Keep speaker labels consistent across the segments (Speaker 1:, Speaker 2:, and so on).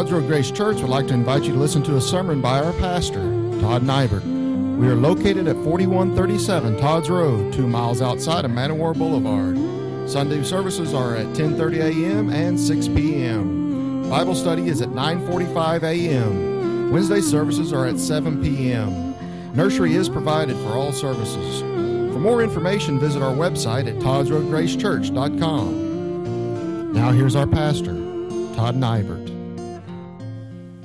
Speaker 1: Todd's Road Grace Church would like to invite you to listen to a sermon by our pastor, Todd Nibert. We are located at 4137 Todd's Road, two miles outside of Man O' War Boulevard. Sunday services are at 10:30 a.m. and 6 p.m. Bible study is at 9:45 a.m. Wednesday services are at 7 p.m. Nursery is provided for all services. For more information, visit our website at toddsroadgracechurch.com. Now here's our pastor, Todd Nibert.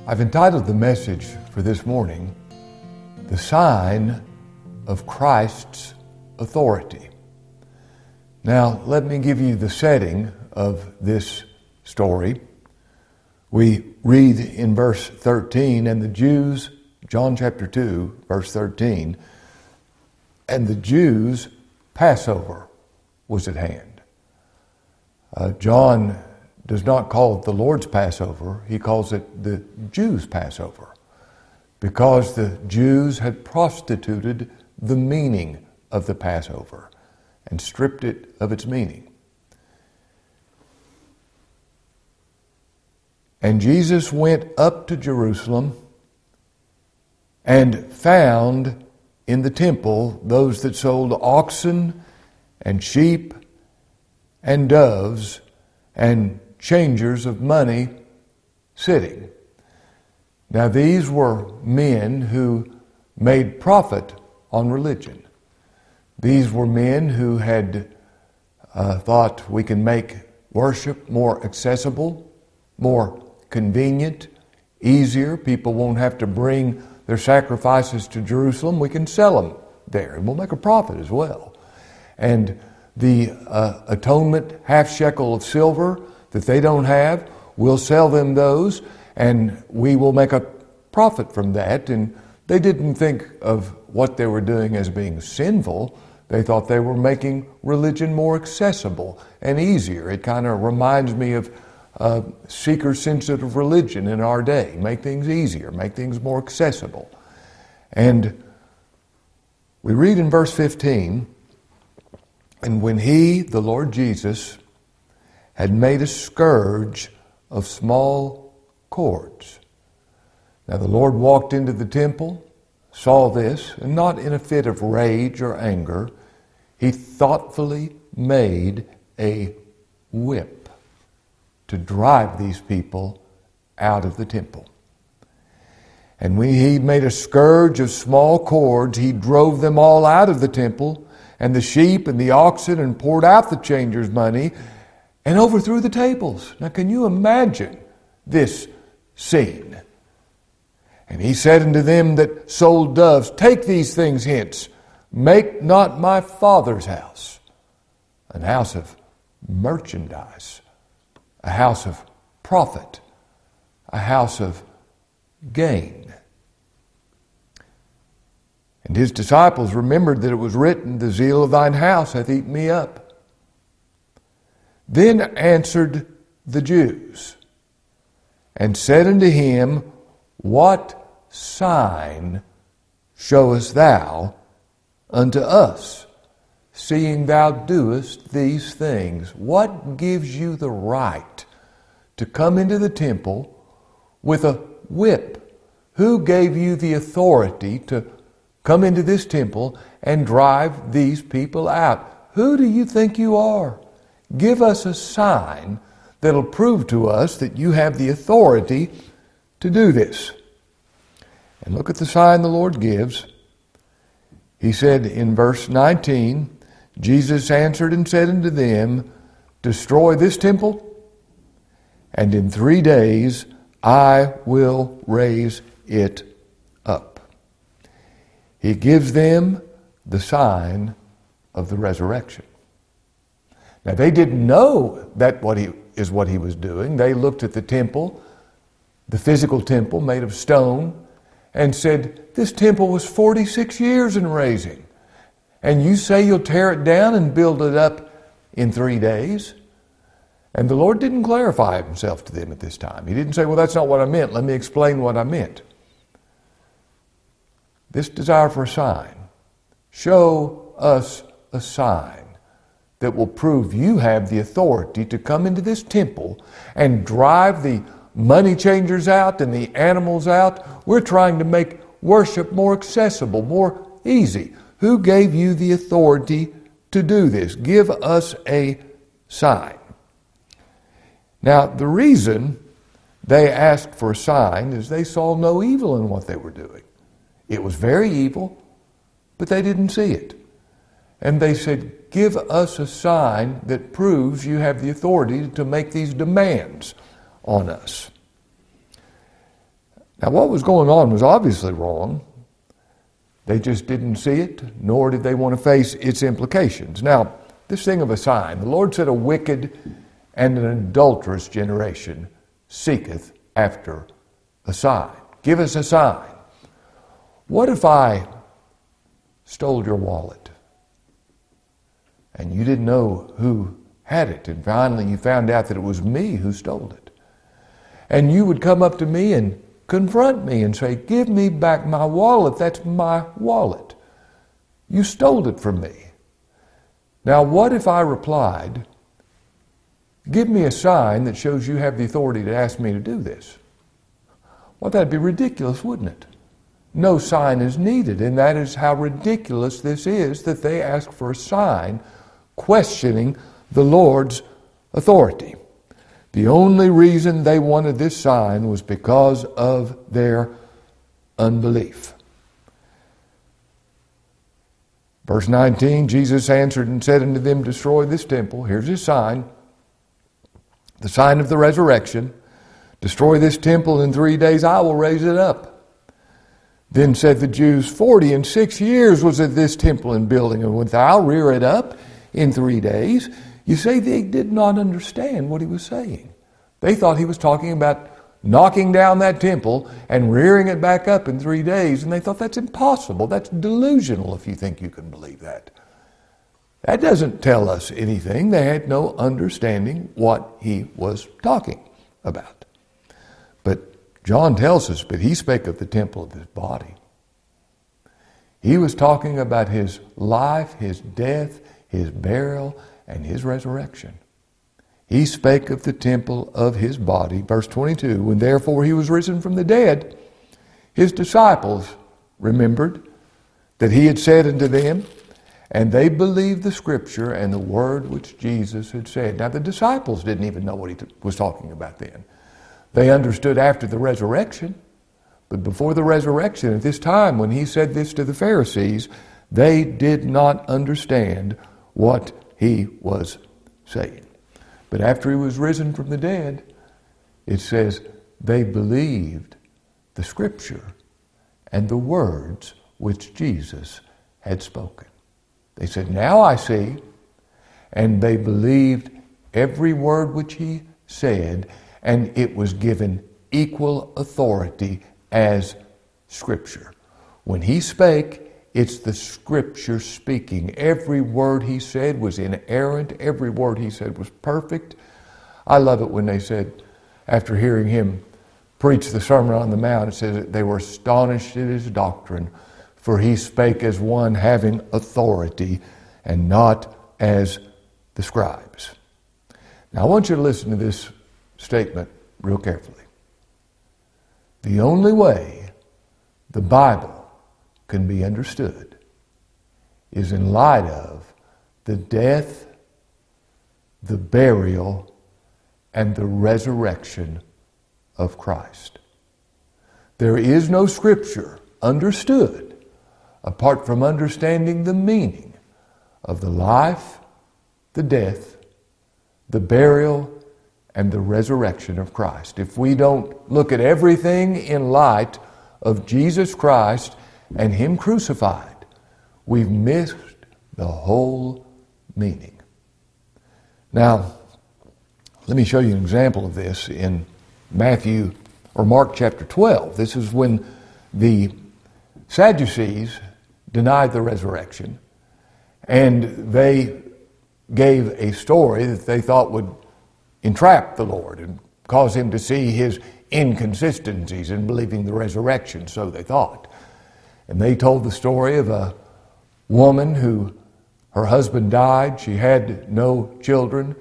Speaker 2: I've entitled the message for this morning, The Sign of Christ's Authority. Now, let me give you the setting of this story. We read in verse 13, and the Jews, John chapter 2, verse 13, and the Jews' Passover was at hand. Uh, John does not call it the Lord's Passover, he calls it the Jews' Passover because the Jews had prostituted the meaning of the Passover and stripped it of its meaning. And Jesus went up to Jerusalem and found in the temple those that sold oxen and sheep and doves and changers of money sitting. Now, these were men who made profit on religion. These were men who had uh, thought we can make worship more accessible, more convenient, easier. People won't have to bring their sacrifices to Jerusalem. We can sell them there, and we'll make a profit as well. And the uh, atonement half shekel of silver that they don't have, we'll sell them those, and we will make a profit from that. And they didn't think of what they were doing as being sinful. They thought they were making religion more accessible and easier. It kind of reminds me of uh, seeker sensitive religion in our day. Make things easier, make things more accessible. And we read in verse 15, and when he, the Lord Jesus, had made a scourge of small cords. Now the Lord walked into the temple, saw this, and not in a fit of rage or anger, he thoughtfully made a whip to drive these people out of the temple. And when he made a scourge of small cords, he drove them all out of the temple, and the sheep and the oxen, and poured out the changers' money, and overthrew the tables. Now, can you imagine this scene? And he said unto them that sold doves, Take these things hence, make not my father's house an house of merchandise, a house of profit, a house of gain. And his disciples remembered that it was written, The zeal of thine house hath eaten me up. Then answered the Jews and said unto him, What sign showest thou unto us, seeing thou doest these things? What gives you the right to come into the temple with a whip? Who gave you the authority to come into this temple and drive these people out? Who do you think you are? Give us a sign that'll prove to us that you have the authority to do this. And look at the sign the Lord gives. He said in verse 19, Jesus answered and said unto them, Destroy this temple, and in three days I will raise it up. He gives them the sign of the resurrection. Now, they didn't know that what he, is what he was doing. They looked at the temple, the physical temple made of stone, and said, This temple was 46 years in raising. And you say you'll tear it down and build it up in three days? And the Lord didn't clarify himself to them at this time. He didn't say, Well, that's not what I meant. Let me explain what I meant. This desire for a sign. Show us a sign that will prove you have the authority to come into this temple and drive the money changers out and the animals out. We're trying to make worship more accessible, more easy. Who gave you the authority to do this? Give us a sign. Now, the reason they asked for a sign is they saw no evil in what they were doing. It was very evil, but they didn't see it. And they said, Give us a sign that proves you have the authority to make these demands on us. Now, what was going on was obviously wrong. They just didn't see it, nor did they want to face its implications. Now, this thing of a sign, the Lord said, A wicked and an adulterous generation seeketh after a sign. Give us a sign. What if I stole your wallet and you didn't know who had it, and finally you found out that it was me who stole it? And you would come up to me and confront me and say, Give me back my wallet. That's my wallet. You stole it from me. Now, what if I replied, Give me a sign that shows you have the authority to ask me to do this? Well, that'd be ridiculous, wouldn't it? No sign is needed, and that is how ridiculous this is that they ask for a sign questioning the Lord's authority. The only reason they wanted this sign was because of their unbelief. Verse 19 Jesus answered and said unto them, Destroy this temple. Here's his sign, the sign of the resurrection. Destroy this temple in three days, I will raise it up. Then said the Jews, Forty and six years was it this temple in building, and wilt thou rear it up in three days? You say they did not understand what he was saying. They thought he was talking about knocking down that temple and rearing it back up in three days, and they thought that's impossible. That's delusional if you think you can believe that. That doesn't tell us anything. They had no understanding what he was talking about. But John tells us, but he spake of the temple of his body. He was talking about his life, his death, his burial, and his resurrection. He spake of the temple of his body. Verse 22 When therefore he was risen from the dead, his disciples remembered that he had said unto them, and they believed the scripture and the word which Jesus had said. Now, the disciples didn't even know what he was talking about then. They understood after the resurrection, but before the resurrection, at this time when he said this to the Pharisees, they did not understand what he was saying. But after he was risen from the dead, it says they believed the scripture and the words which Jesus had spoken. They said, Now I see. And they believed every word which he said, and it was given equal authority as scripture. When he spake, it's the scripture speaking. Every word he said was inerrant, every word he said was perfect. I love it when they said, after hearing him preach the Sermon on the Mount, it says that they were astonished at his doctrine, for he spake as one having authority and not as the scribes. Now, I want you to listen to this statement real carefully. The only way the Bible can be understood is in light of the death, the burial, and the resurrection of Christ. There is no scripture understood apart from understanding the meaning of the life, the death, the burial, and the resurrection of Christ. If we don't look at everything in light of Jesus Christ and Him crucified, we've missed the whole meaning. Now, let me show you an example of this in Matthew or Mark chapter 12. This is when the Sadducees denied the resurrection and they gave a story that they thought would entrap the Lord and cause him to see his inconsistencies in believing the resurrection, so they thought. And they told the story of a woman who her husband died, she had no children,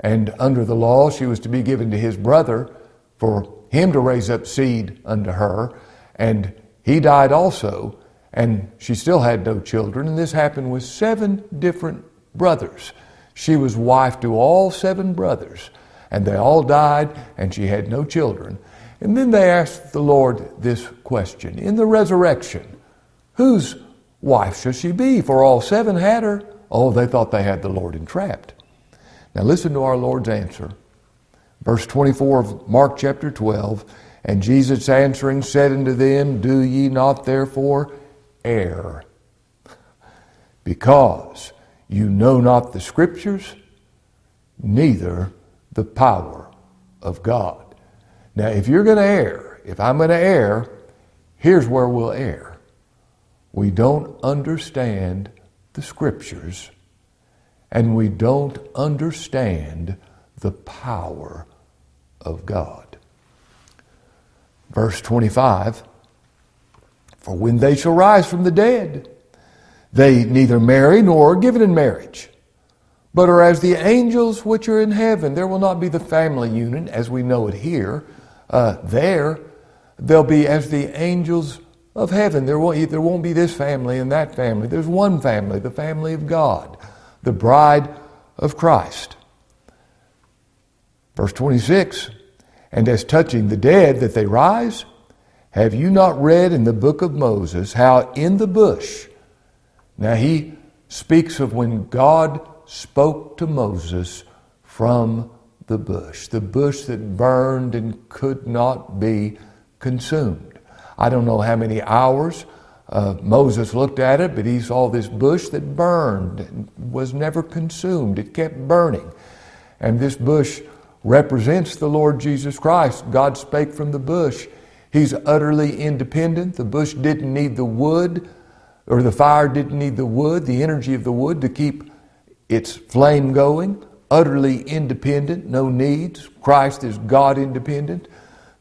Speaker 2: and under the law she was to be given to his brother for him to raise up seed unto her, and he died also, and she still had no children. And this happened with seven different brothers. She was wife to all seven brothers, and they all died, and she had no children. And then they asked the Lord this question In the resurrection, whose wife shall she be? For all seven had her. Oh, they thought they had the Lord entrapped. Now listen to our Lord's answer. Verse 24 of Mark chapter 12 And Jesus answering said unto them, Do ye not therefore err? Because you know not the Scriptures, neither the power of God. Now, if you're going to err, if I'm going to err, here's where we'll err. We don't understand the Scriptures, and we don't understand the power of God. Verse 25 For when they shall rise from the dead, they neither marry nor are given in marriage, but are as the angels which are in heaven. There will not be the family union as we know it here. Uh, there, they'll be as the angels of heaven. There won't, there won't be this family and that family. There's one family, the family of God, the bride of Christ. Verse 26 And as touching the dead that they rise, have you not read in the book of Moses how in the bush, now he speaks of when God spoke to Moses from the bush, the bush that burned and could not be consumed. I don't know how many hours uh, Moses looked at it, but he saw this bush that burned and was never consumed. It kept burning. And this bush represents the Lord Jesus Christ. God spake from the bush. He's utterly independent. The bush didn't need the wood, or the fire didn't need the wood, the energy of the wood to keep its flame going. Utterly independent, no needs. Christ is God independent.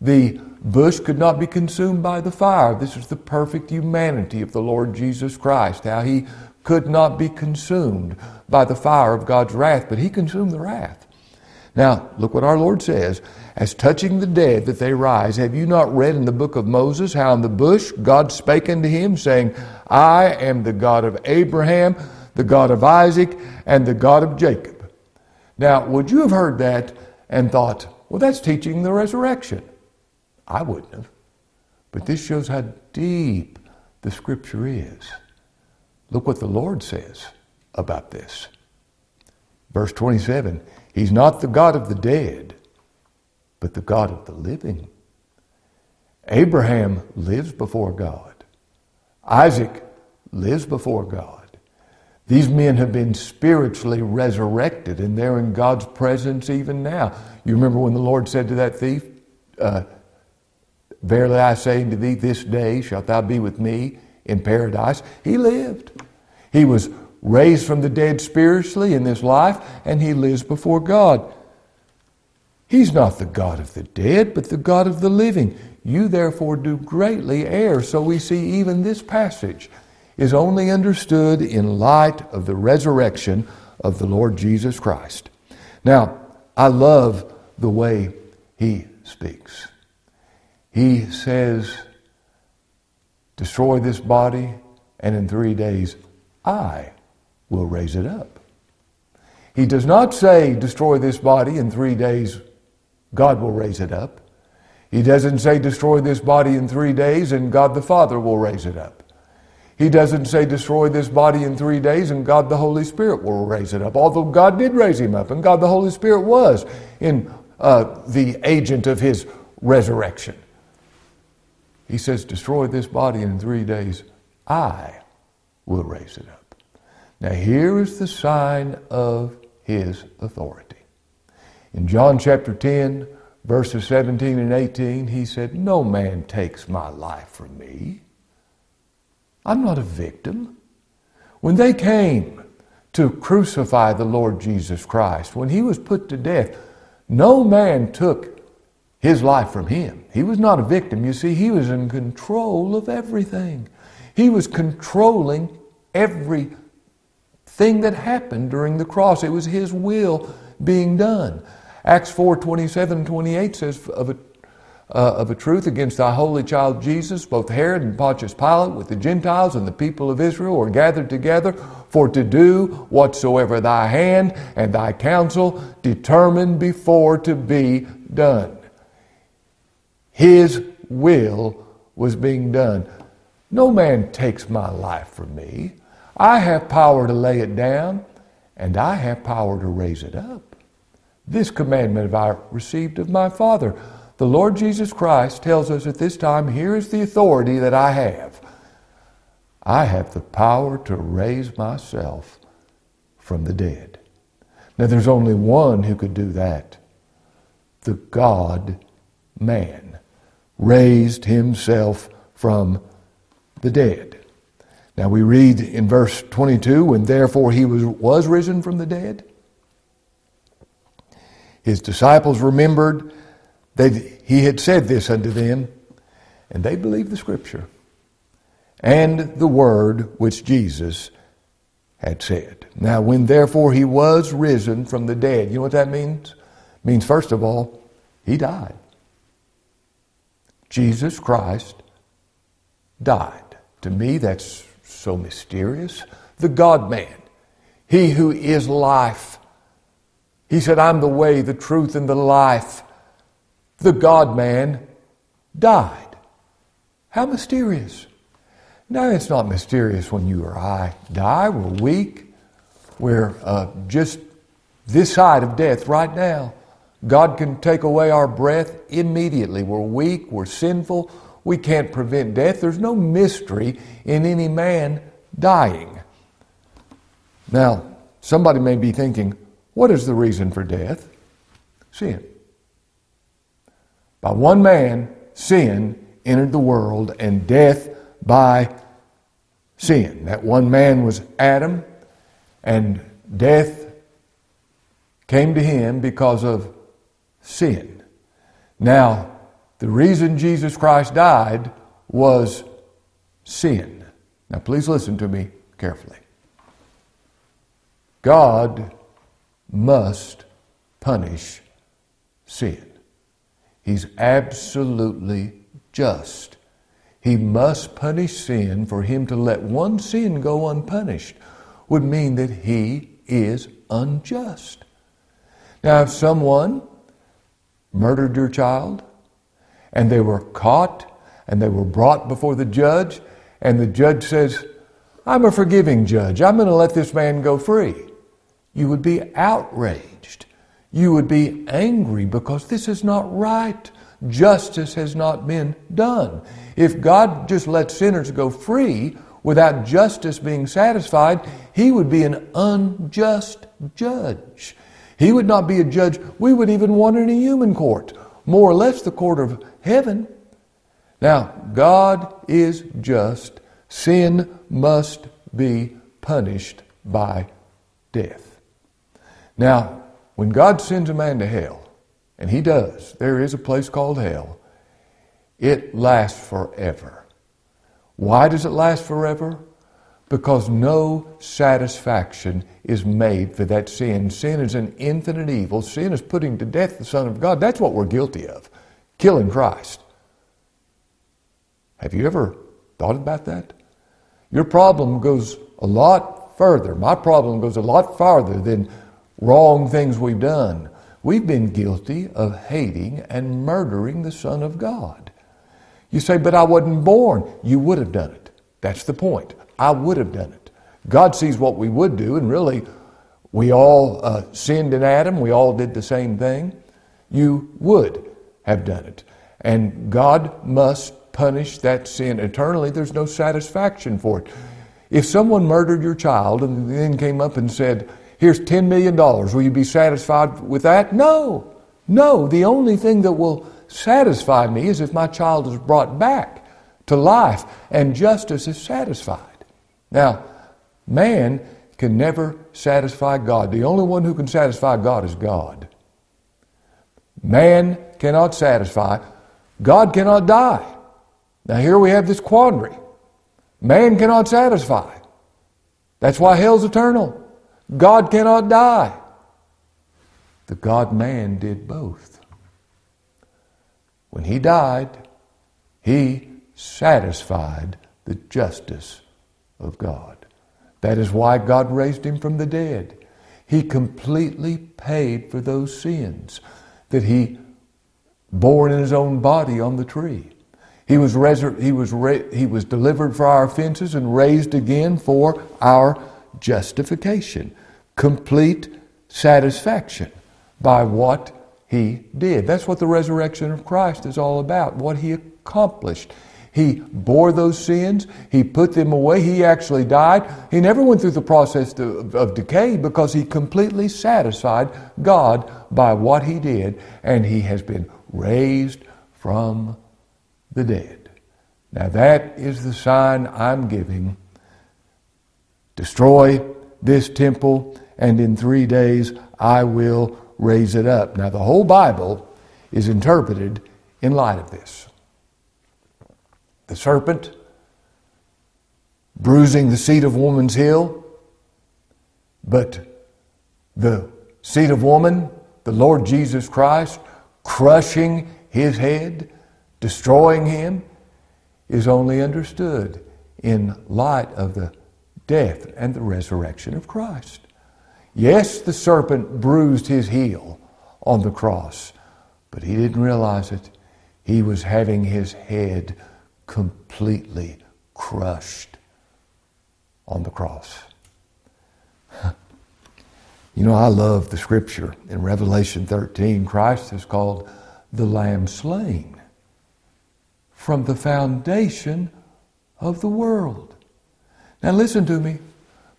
Speaker 2: The bush could not be consumed by the fire. This is the perfect humanity of the Lord Jesus Christ, how he could not be consumed by the fire of God's wrath, but he consumed the wrath. Now, look what our Lord says. As touching the dead that they rise, have you not read in the book of Moses how in the bush God spake unto him, saying, I am the God of Abraham, the God of Isaac, and the God of Jacob? Now, would you have heard that and thought, well, that's teaching the resurrection? I wouldn't have. But this shows how deep the scripture is. Look what the Lord says about this. Verse 27 He's not the God of the dead, but the God of the living. Abraham lives before God. Isaac lives before God. These men have been spiritually resurrected, and they're in God's presence even now. You remember when the Lord said to that thief, uh, Verily I say unto thee, this day shalt thou be with me in paradise. He lived. He was raised from the dead spiritually in this life, and he lives before God. He's not the God of the dead, but the God of the living. You therefore do greatly err. So we see even this passage is only understood in light of the resurrection of the Lord Jesus Christ. Now, I love the way he speaks. He says, Destroy this body, and in three days I will raise it up. He does not say, destroy this body in three days, God will raise it up. He doesn't say, destroy this body in three days and God the Father will raise it up. He doesn't say, destroy this body in three days and God the Holy Spirit will raise it up. Although God did raise him up and God the Holy Spirit was in uh, the agent of his resurrection. He says, destroy this body in three days, I will raise it up. Now, here is the sign of his authority. In John chapter 10, verses 17 and 18, he said, No man takes my life from me. I'm not a victim. When they came to crucify the Lord Jesus Christ, when he was put to death, no man took his life from him. He was not a victim. You see, he was in control of everything. He was controlling every thing that happened during the cross. It was His will being done. Acts 4 27 28 says of a, uh, of a truth against thy holy child Jesus, both Herod and Pontius Pilate, with the Gentiles and the people of Israel, are gathered together for to do whatsoever thy hand and thy counsel determined before to be done. His will was being done. No man takes my life from me. I have power to lay it down, and I have power to raise it up. This commandment have I received of my Father. The Lord Jesus Christ tells us at this time, here is the authority that I have. I have the power to raise myself from the dead. Now, there's only one who could do that the God man raised himself from the dead. Now we read in verse 22 when therefore he was, was risen from the dead. His disciples remembered that he had said this unto them, and they believed the scripture and the word which Jesus had said. Now, when therefore he was risen from the dead, you know what that means? It means, first of all, he died. Jesus Christ died. To me, that's so mysterious. The God man, he who is life. He said, I'm the way, the truth, and the life. The God man died. How mysterious. No, it's not mysterious when you or I die. We're weak. We're uh, just this side of death right now. God can take away our breath immediately. We're weak. We're sinful. We can't prevent death. There's no mystery in any man dying. Now, somebody may be thinking, what is the reason for death? Sin. By one man, sin entered the world, and death by sin. That one man was Adam, and death came to him because of sin. Now, the reason Jesus Christ died was sin. Now, please listen to me carefully. God must punish sin. He's absolutely just. He must punish sin. For him to let one sin go unpunished would mean that he is unjust. Now, if someone murdered your child and they were caught and they were brought before the judge, and the judge says, I'm a forgiving judge, I'm going to let this man go free, you would be outraged. You would be angry because this is not right justice has not been done. If God just let sinners go free without justice being satisfied, he would be an unjust judge. He would not be a judge we would even want in a human court, more or less the court of heaven. Now, God is just. Sin must be punished by death. Now, when God sends a man to hell, and he does. There is a place called hell. It lasts forever. Why does it last forever? Because no satisfaction is made for that sin. Sin is an infinite evil. Sin is putting to death the Son of God. That's what we're guilty of killing Christ. Have you ever thought about that? Your problem goes a lot further. My problem goes a lot farther than wrong things we've done. We've been guilty of hating and murdering the Son of God. You say, but I wasn't born. You would have done it. That's the point. I would have done it. God sees what we would do, and really, we all uh, sinned in Adam. We all did the same thing. You would have done it. And God must punish that sin eternally. There's no satisfaction for it. If someone murdered your child and then came up and said, Here's $10 million. Will you be satisfied with that? No. No. The only thing that will satisfy me is if my child is brought back to life and justice is satisfied. Now, man can never satisfy God. The only one who can satisfy God is God. Man cannot satisfy. God cannot die. Now, here we have this quandary. Man cannot satisfy. That's why hell's eternal. God cannot die. The God man did both. when he died, he satisfied the justice of God. That is why God raised him from the dead. He completely paid for those sins that he bore in his own body on the tree. He was, resur- he, was ra- he was delivered for our offenses and raised again for our justification. Complete satisfaction by what he did. That's what the resurrection of Christ is all about, what he accomplished. He bore those sins. He put them away. He actually died. He never went through the process of, of, decay because he completely satisfied God by what he did, and he has been raised from the dead. Now, that is the sign I'm giving. Destroy this temple, and in three days I will raise it up. Now, the whole Bible is interpreted in light of this the serpent, bruising the seed of woman's heel, but the seed of woman, the Lord Jesus Christ, crushing his head, destroying him, is only understood in light of the death and the resurrection of Christ. Yes, the serpent bruised his heel on the cross, but he didn't realize it. He was having his head completely crushed on the cross. You know, I love the scripture. In Revelation 13, Christ is called the Lamb slain from the foundation of the world. Now, listen to me.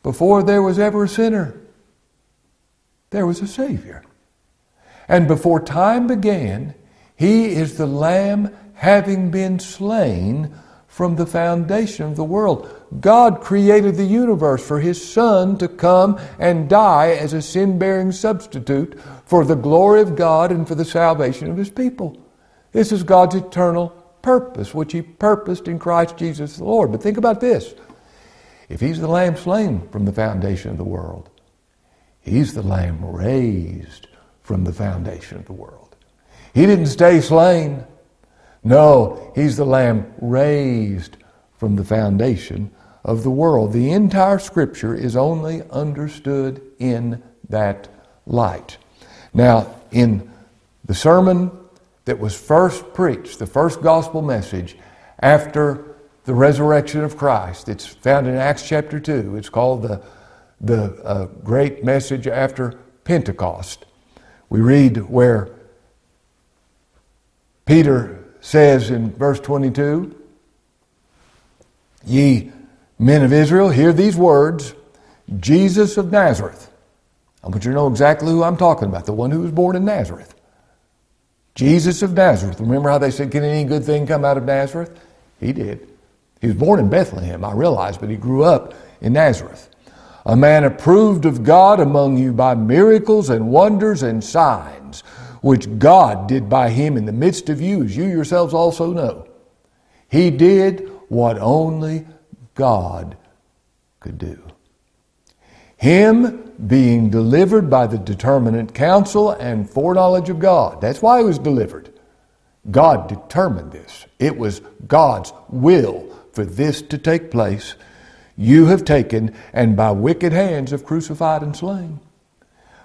Speaker 2: Before there was ever a sinner, there was a Savior. And before time began, He is the Lamb having been slain from the foundation of the world. God created the universe for His Son to come and die as a sin bearing substitute for the glory of God and for the salvation of His people. This is God's eternal purpose, which He purposed in Christ Jesus the Lord. But think about this if He's the Lamb slain from the foundation of the world, He's the Lamb raised from the foundation of the world. He didn't stay slain. No, he's the Lamb raised from the foundation of the world. The entire Scripture is only understood in that light. Now, in the sermon that was first preached, the first gospel message after the resurrection of Christ, it's found in Acts chapter 2. It's called the, the uh, great message after Pentecost. We read where Peter says in verse 22 Ye men of Israel, hear these words Jesus of Nazareth. I want you to know exactly who I'm talking about, the one who was born in Nazareth. Jesus of Nazareth. Remember how they said, Can any good thing come out of Nazareth? He did. He was born in Bethlehem, I realize, but he grew up in Nazareth. A man approved of God among you by miracles and wonders and signs which God did by him in the midst of you, as you yourselves also know. He did what only God could do. Him being delivered by the determinate counsel and foreknowledge of God. That's why he was delivered. God determined this. It was God's will for this to take place. You have taken and by wicked hands have crucified and slain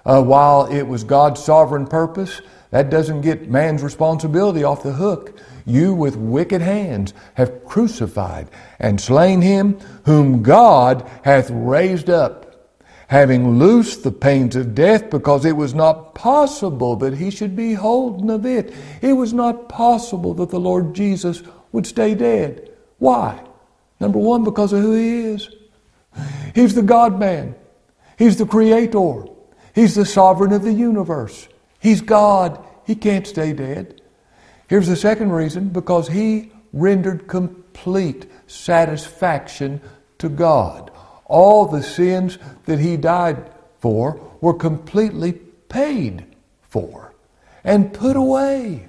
Speaker 2: uh, while it was God's sovereign purpose, that doesn't get man's responsibility off the hook. You with wicked hands have crucified and slain him whom God hath raised up, having loosed the pains of death, because it was not possible that he should be holden of it. It was not possible that the Lord Jesus would stay dead. Why? Number one, because of who he is. He's the God man. He's the creator. He's the sovereign of the universe. He's God. He can't stay dead. Here's the second reason because he rendered complete satisfaction to God. All the sins that he died for were completely paid for and put away.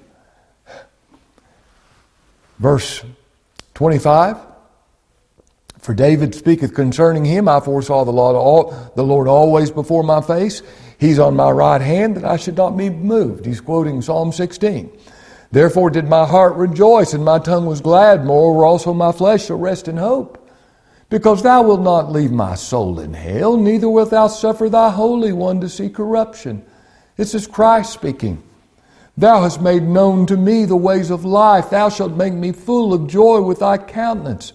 Speaker 2: Verse 25 for David speaketh concerning him, I foresaw the Lord, the Lord always before my face. He's on my right hand that I should not be moved. He's quoting Psalm 16. Therefore did my heart rejoice, and my tongue was glad. Moreover, also my flesh shall rest in hope. Because thou wilt not leave my soul in hell, neither wilt thou suffer thy Holy One to see corruption. This is Christ speaking. Thou hast made known to me the ways of life. Thou shalt make me full of joy with thy countenance.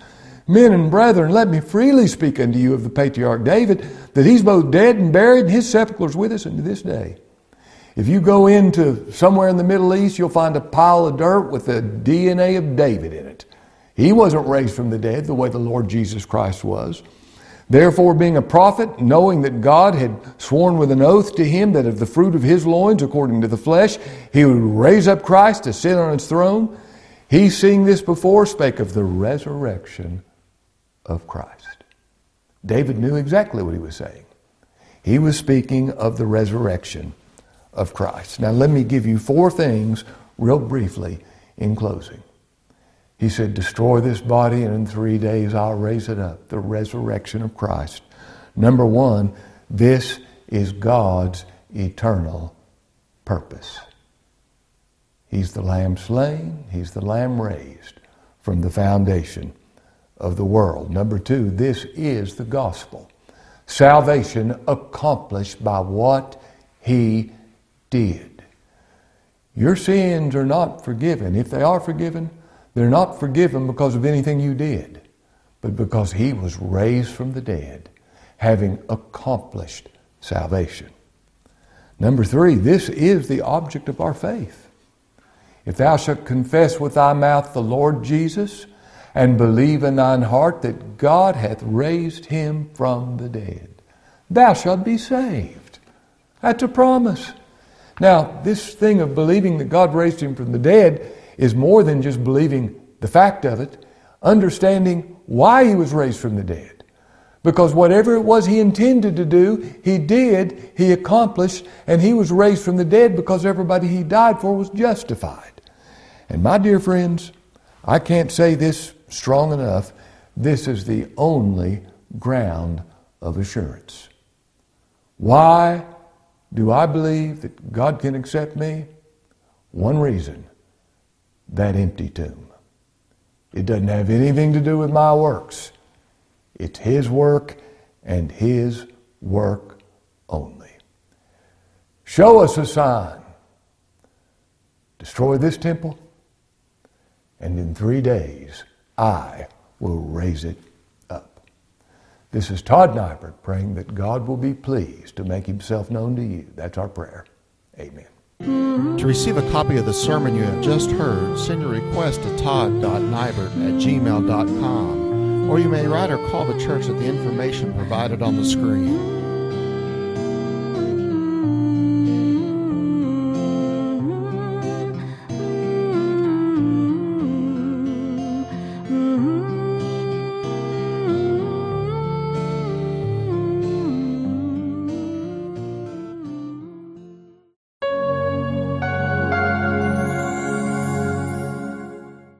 Speaker 2: Men and brethren, let me freely speak unto you of the patriarch David, that he's both dead and buried, and his sepulchre is with us unto this day. If you go into somewhere in the Middle East, you'll find a pile of dirt with the DNA of David in it. He wasn't raised from the dead the way the Lord Jesus Christ was. Therefore, being a prophet, knowing that God had sworn with an oath to him that of the fruit of his loins, according to the flesh, he would raise up Christ to sit on his throne, he, seeing this before, spake of the resurrection of Christ. David knew exactly what he was saying. He was speaking of the resurrection of Christ. Now, let me give you four things real briefly in closing. He said, Destroy this body, and in three days I'll raise it up. The resurrection of Christ. Number one, this is God's eternal purpose. He's the lamb slain, He's the lamb raised from the foundation of the world. Number two, this is the gospel. Salvation accomplished by what He did. Your sins are not forgiven. If they are forgiven, they're not forgiven because of anything you did, but because He was raised from the dead, having accomplished salvation. Number three, this is the object of our faith. If thou shalt confess with thy mouth the Lord Jesus, and believe in thine heart that God hath raised him from the dead, thou shalt be saved. That's a promise. Now, this thing of believing that God raised him from the dead is more than just believing the fact of it, understanding why he was raised from the dead. Because whatever it was he intended to do, he did, he accomplished, and he was raised from the dead because everybody he died for was justified. And my dear friends, I can't say this strong enough. This is the only ground of assurance. Why do I believe that God can accept me? One reason that empty tomb. It doesn't have anything to do with my works. It's His work and His work only. Show us a sign. Destroy this temple, and in three days I will raise it up. This is Todd Nibert praying that God will be pleased to make Himself known to you. That's our prayer. Amen.
Speaker 1: To receive a copy of the sermon you have just heard, send your request to todd.nibert at gmail.com, or you may write or call the church at the information provided on the screen.